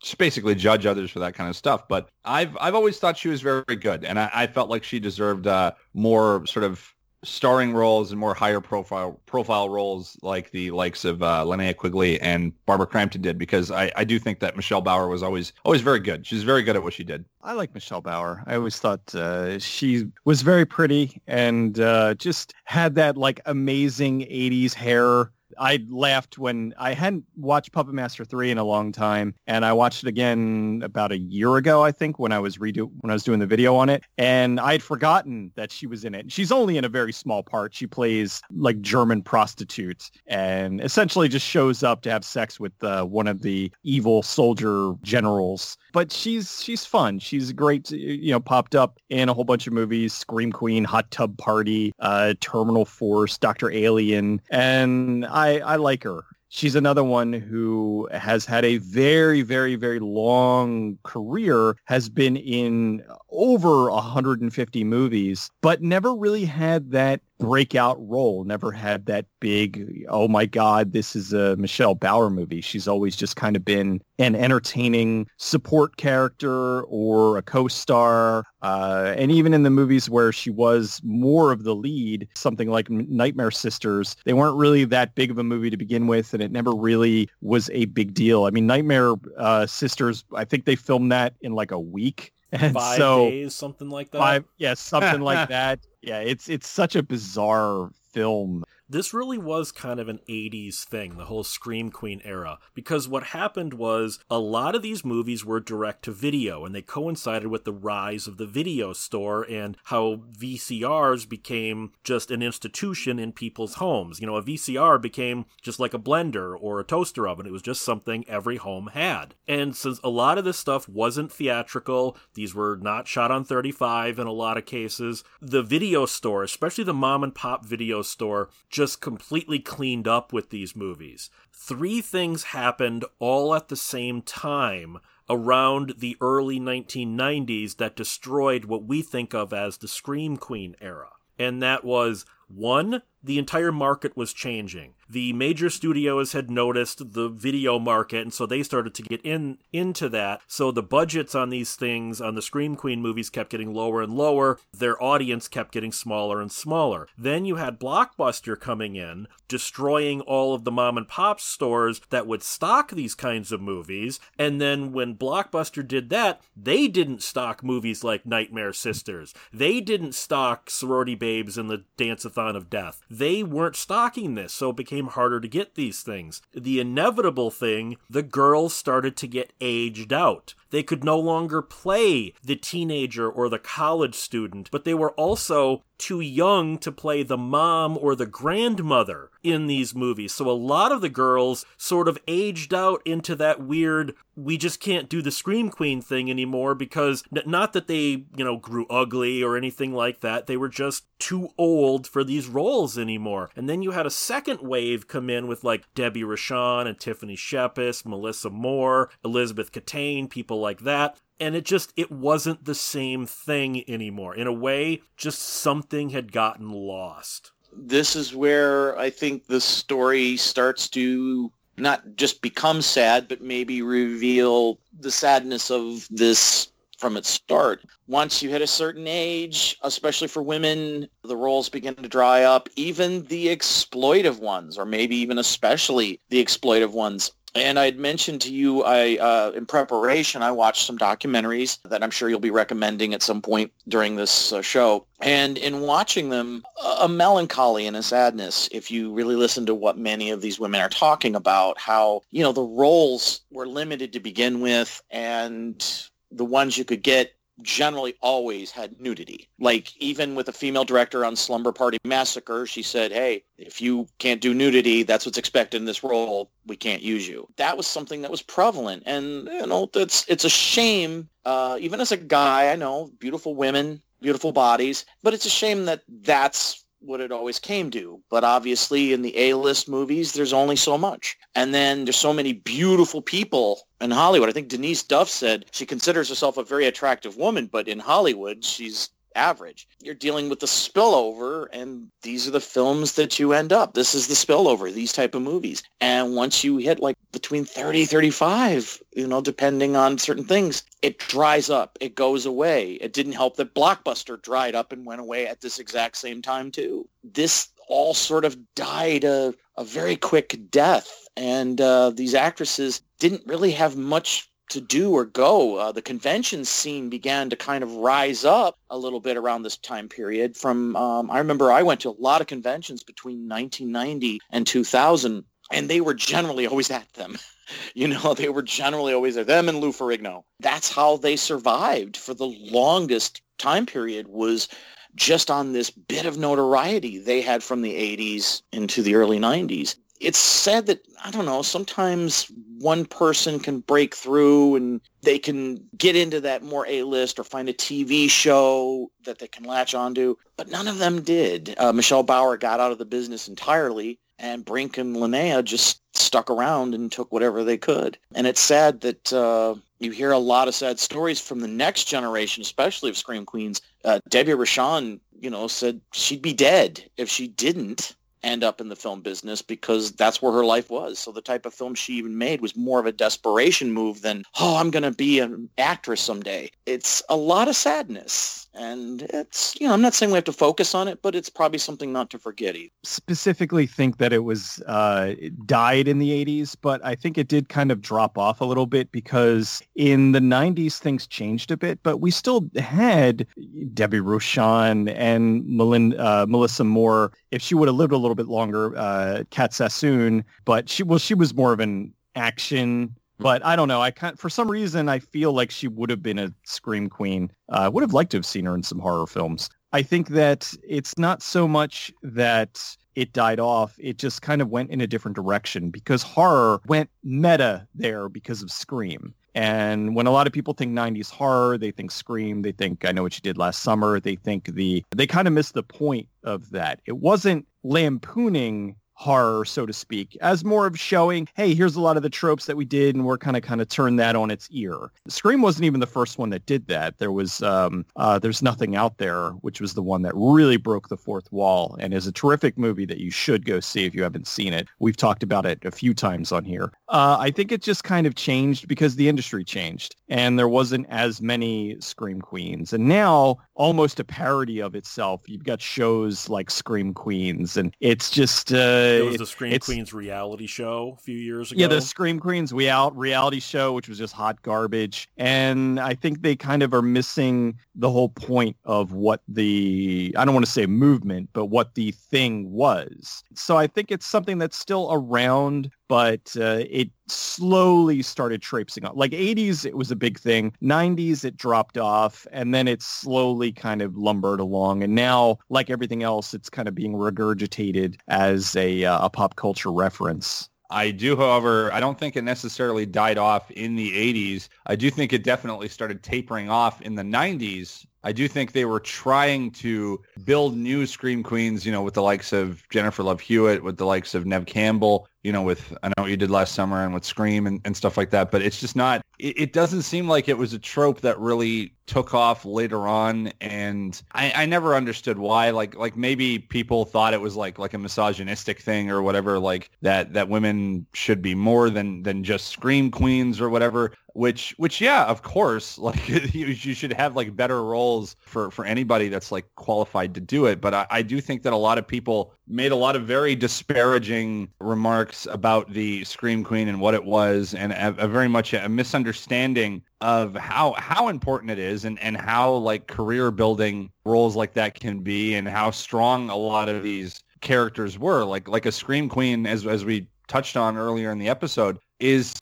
Speaker 3: just basically judge others for that kind of stuff. But I've I've always thought she was very good, and I, I felt like she deserved uh, more sort of starring roles and more higher profile profile roles like the likes of uh, Linnea Quigley and Barbara Crampton did because I, I do think that Michelle Bauer was always always very good. She's very good at what she did.
Speaker 2: I like Michelle Bauer. I always thought uh, she was very pretty and uh, just had that like amazing 80s hair I laughed when I hadn't watched Puppet Master 3 in a long time and I watched it again about a year ago I think when I was redo when I was doing the video on it and I'd forgotten that she was in it. She's only in a very small part. She plays like German prostitute and essentially just shows up to have sex with uh, one of the evil soldier generals. But she's she's fun. She's great, you know, popped up in a whole bunch of movies, Scream Queen, Hot Tub Party, uh, Terminal Force, Dr. Alien and I, I like her. She's another one who has had a very, very, very long career, has been in over 150 movies, but never really had that breakout role, never had that big, oh my God, this is a Michelle Bauer movie. She's always just kind of been an entertaining support character or a co-star. Uh, and even in the movies where she was more of the lead, something like Nightmare Sisters, they weren't really that big of a movie to begin with, and it never really was a big deal. I mean, Nightmare uh, Sisters, I think they filmed that in like a week.
Speaker 1: And five so, days, something like that.
Speaker 2: Five, yeah, something like <laughs> that. Yeah, it's it's such a bizarre film
Speaker 1: this really was kind of an 80s thing, the whole Scream Queen era, because what happened was a lot of these movies were direct to video and they coincided with the rise of the video store and how VCRs became just an institution in people's homes. You know, a VCR became just like a blender or a toaster oven, it was just something every home had. And since a lot of this stuff wasn't theatrical, these were not shot on 35 in a lot of cases, the video store, especially the mom and pop video store, just completely cleaned up with these movies. Three things happened all at the same time around the early 1990s that destroyed what we think of as the Scream Queen era. And that was one, the entire market was changing. The major studios had noticed the video market, and so they started to get in into that. So the budgets on these things, on the Scream Queen movies, kept getting lower and lower. Their audience kept getting smaller and smaller. Then you had Blockbuster coming in, destroying all of the mom and pop stores that would stock these kinds of movies. And then when Blockbuster did that, they didn't stock movies like Nightmare Sisters. They didn't stock Sorority Babes and the Dance-a-thon of Death they weren't stocking this, so it became harder to get these things. The inevitable thing, the girls started to get aged out. They could no longer play the teenager or the college student, but they were also too young to play the mom or the grandmother in these movies. So a lot of the girls sort of aged out into that weird, we just can't do the Scream Queen thing anymore because not that they, you know, grew ugly or anything like that. They were just too old for these roles anymore. And then you had a second wave come in with like Debbie Rochon and Tiffany Shepis, Melissa Moore, Elizabeth Kaitan, people like that and it just it wasn't the same thing anymore in a way just something had gotten lost
Speaker 4: this is where i think the story starts to not just become sad but maybe reveal the sadness of this from its start. Once you hit a certain age, especially for women, the roles begin to dry up. Even the exploitive ones, or maybe even especially the exploitive ones, and I had mentioned to you, I uh, in preparation, I watched some documentaries that I'm sure you'll be recommending at some point during this uh, show. And in watching them, a melancholy and a sadness, if you really listen to what many of these women are talking about, how, you know, the roles were limited to begin with and the ones you could get generally always had nudity. Like even with a female director on Slumber Party Massacre, she said, "Hey, if you can't do nudity, that's what's expected in this role. We can't use you." That was something that was prevalent, and you know, that's it's a shame. Uh, even as a guy, I know beautiful women, beautiful bodies, but it's a shame that that's what it always came to. But obviously in the A-list movies, there's only so much. And then there's so many beautiful people in Hollywood. I think Denise Duff said she considers herself a very attractive woman, but in Hollywood, she's average. You're dealing with the spillover, and these are the films that you end up. This is the spillover, these type of movies. And once you hit like between 30, 35, you know, depending on certain things, it dries up. It goes away. It didn't help that Blockbuster dried up and went away at this exact same time too. This all sort of died a, a very quick death. And uh, these actresses didn't really have much to do or go. Uh, the convention scene began to kind of rise up a little bit around this time period. From um, I remember I went to a lot of conventions between 1990 and 2000, and they were generally always at them. <laughs> you know, they were generally always at them and Lou Ferrigno. That's how they survived for the longest time period was just on this bit of notoriety they had from the 80s into the early 90s it's sad that I don't know. Sometimes one person can break through and they can get into that more A list or find a TV show that they can latch onto, but none of them did. Uh, Michelle Bauer got out of the business entirely, and Brinke and Linnea just stuck around and took whatever they could. And it's sad that uh, you hear a lot of sad stories from the next generation, especially of Scream Queens. Uh, Debbie Rochon, you know, said she'd be dead if she didn't end up in the film business because that's where her life was. So the type of film she even made was more of a desperation move than, oh, I'm going to be an actress someday. It's a lot of sadness. And it's, you know, I'm not saying we have to focus on it, but it's probably something not to forget either.
Speaker 2: Specifically think that it was uh, died in the 80s, but I think it did kind of drop off a little bit because in the 90s things changed a bit, but we still had Debbie Rochon and Melinda, uh, Melissa Moore. If she would have lived a little bit longer, uh, Cat Sassoon, but she, well, she was more of an action but I don't know. I can't, for some reason, I feel like she would have been a scream queen. Uh, I would have liked to have seen her in some horror films. I think that it's not so much that it died off. It just kind of went in a different direction because horror went meta there because of Scream. And when a lot of people think 90s horror, they think Scream, they think I Know What You Did Last Summer, they think the, they kind of missed the point of that. It wasn't lampooning horror, so to speak, as more of showing, hey, here's a lot of the tropes that we did, and we're kind of kind of turned that on its ear. Scream wasn't even the first one that did that. There was um, uh, There's Nothing Out There, which was the one that really broke the fourth wall, and is a terrific movie that you should go see if you haven't seen it. We've talked about it a few times on here. Uh, I think it just kind of changed because the industry changed, and there wasn't as many Scream Queens, and now almost a parody of itself. You've got shows like Scream Queens, and it's just uh,
Speaker 1: it was the Scream Queens reality show a few years ago.
Speaker 2: Yeah, the Scream Queens reality show, which was just hot garbage. And I think they kind of are missing the whole point of what the I don't want to say movement, but what the thing was. So I think it's something that's still around, but uh, it slowly started traipsing on. Like 80s, it was a big thing. 90s, it dropped off, and then it slowly kind of lumbered along. And now, like everything else, it's kind of being regurgitated as a, uh, a pop culture reference.
Speaker 3: I do, however, I don't think it necessarily died off in the 80s. I do think it definitely started tapering off in the 90s. I do think they were trying to build new Scream Queens, you know, with the likes of Jennifer Love Hewitt, with the likes of Neve Campbell, you know, with I know what you did last summer and with Scream and, and stuff like that. But it's just not, it, it, doesn't seem like it was a trope that really took off later on. And I, I never understood why. Like, like maybe people thought it was like, like a misogynistic thing or whatever, like that, that women should be more than, than just Scream Queens or whatever which which yeah of course <laughs> like you, you, should have like better roles for for anybody that's like qualified to do it but I, I, do think that a lot of people made a lot of very disparaging remarks about the scream queen and what it was and a, a very much a misunderstanding of how how important it is and and how like career building roles like that can be and how strong a lot of these characters were. Like like a scream queen as as we touched on earlier in the episode is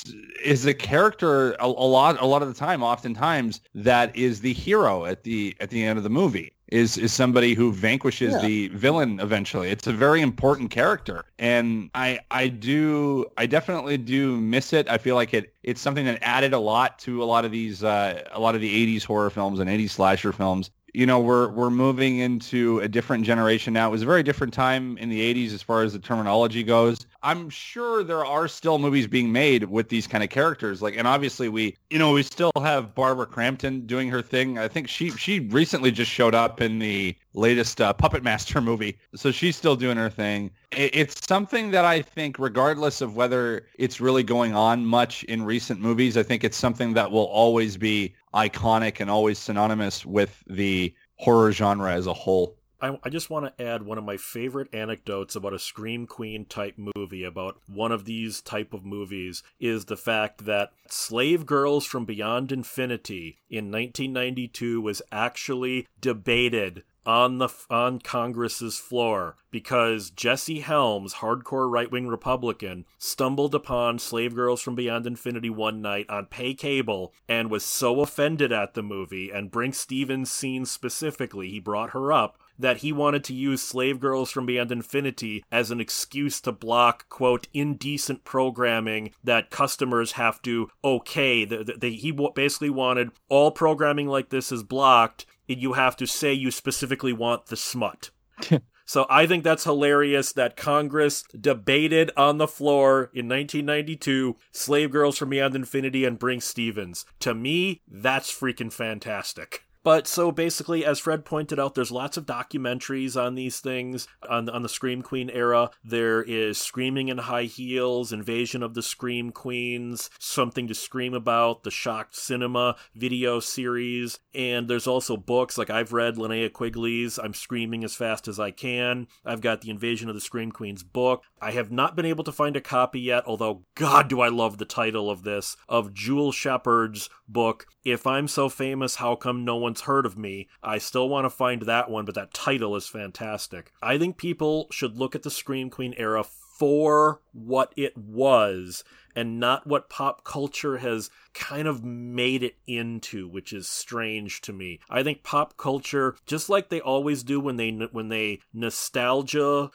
Speaker 3: is a character a, a, lot a lot of the time oftentimes that is the hero at the at the end of the movie is is somebody who vanquishes yeah. the villain eventually. It's a very important character and i i do i definitely do miss it. I feel like it it's something that added a lot to a lot of these uh, a lot of the 80s horror films and 80s slasher films you know we're we're moving into a different generation now. It was a very different time in the 80s as far as the terminology goes. I'm sure there are still movies being made with these kind of characters. Like and obviously we you know we still have Barbara Crampton doing her thing. I think she she recently just showed up in the latest uh, Puppet Master <laughs> movie. So she's still doing her thing. It's something that I think regardless of whether it's really going on much in recent movies, I think it's something that will always be iconic and always synonymous with the horror genre as a whole.
Speaker 1: I, I, just want to add one of my favorite anecdotes about a Scream Queen type movie, about one of these type of movies, is the fact that Slave Girls from Beyond Infinity in 1992 was actually debated on the on Congress's floor because Jesse Helms, hardcore right-wing Republican, stumbled upon Slave Girls from Beyond Infinity one night on pay cable and was so offended at the movie and Brinke Stevens' scene specifically, he brought her up that he wanted to use Slave Girls from Beyond Infinity as an excuse to block, quote, indecent programming that customers have to okay. The, the, the, he basically wanted all programming like this is blocked you have to say you specifically want the smut. <laughs> So I think that's hilarious that Congress debated on the floor in 1992 Slave Girls from Beyond Infinity and Brinke Stevens. To me, that's freaking fantastic. But so basically, as Fred pointed out, there's lots of documentaries on these things on on the Scream Queen era. There is Screaming in High Heels, Invasion of the Scream Queens, Something to Scream About, the Shocked Cinema video series, and there's also books like I've read Linnea Quigley's I'm Screaming as Fast as I Can. I've got the Invasion of the Scream Queens book. I have not been able to find a copy yet, although God do I love the title of this of Jewel Shepard's book. If I'm so famous, how come no one's heard of me. I still want to find that one, but that title is fantastic. I think people should look at the Scream Queen era for what it was and not what pop culture has kind of made it into, which is strange to me. I think pop culture, just like they always do when they when they nostalgia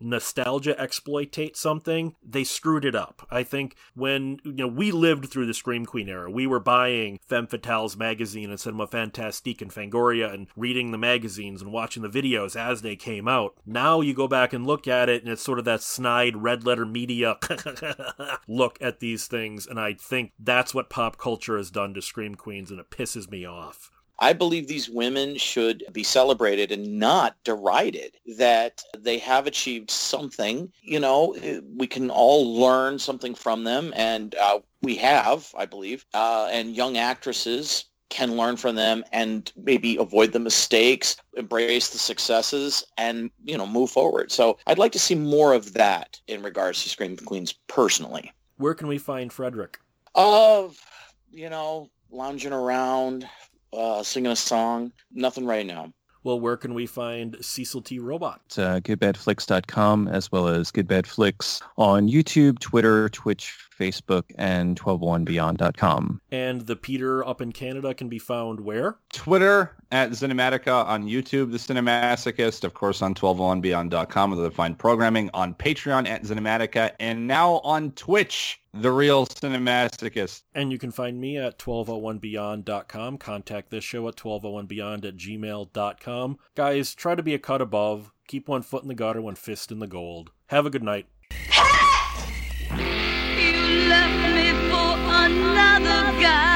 Speaker 1: nostalgia exploitate something, they screwed it up. I think when you know we lived through the Scream Queen era, we were buying Femme Fatale's magazine and Cinema Fantastique and Fangoria and reading the magazines and watching the videos as they came out. Now you go back and look at it and it's sort of that snide red letter media <laughs> look at these things and I think that's what pop culture has done to Scream Queens, and it pisses me off.
Speaker 4: I believe these women should be celebrated and not derided that they have achieved something. You know, we can all learn something from them, and uh, we have, I believe, uh, and young actresses can learn from them and maybe avoid the mistakes, embrace the successes, and you know move forward. So I'd like to see more of that in regards to Scream Queens personally.
Speaker 1: Where can we find Frederick?
Speaker 4: Of, you know, lounging around, uh, singing a song. Nothing right now.
Speaker 1: Well, where can we find Cecil T. Robot?
Speaker 2: Uh, goodbadflix.com as well as goodbadflix on YouTube, Twitter, Twitch, Facebook, and 1201beyond.com.
Speaker 1: And the Peter up in Canada can be found where?
Speaker 3: Twitter at Cinematica, on YouTube, The Cinemasochist, of course on 1201beyond.com where they find programming, on Patreon at Cinematica, and now on Twitch, The Real Cinemasochist.
Speaker 1: And you can find me at 1201beyond.com. Contact this show at 1201beyond at gmail.com. Guys, try to be a cut above. Keep one foot in the gutter, one fist in the gold. Have a good night. another guy.